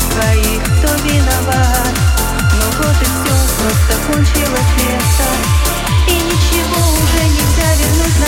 своих, кто виноват. Но вот и все, просто кончилось лето. И ничего уже нельзя вернуть назад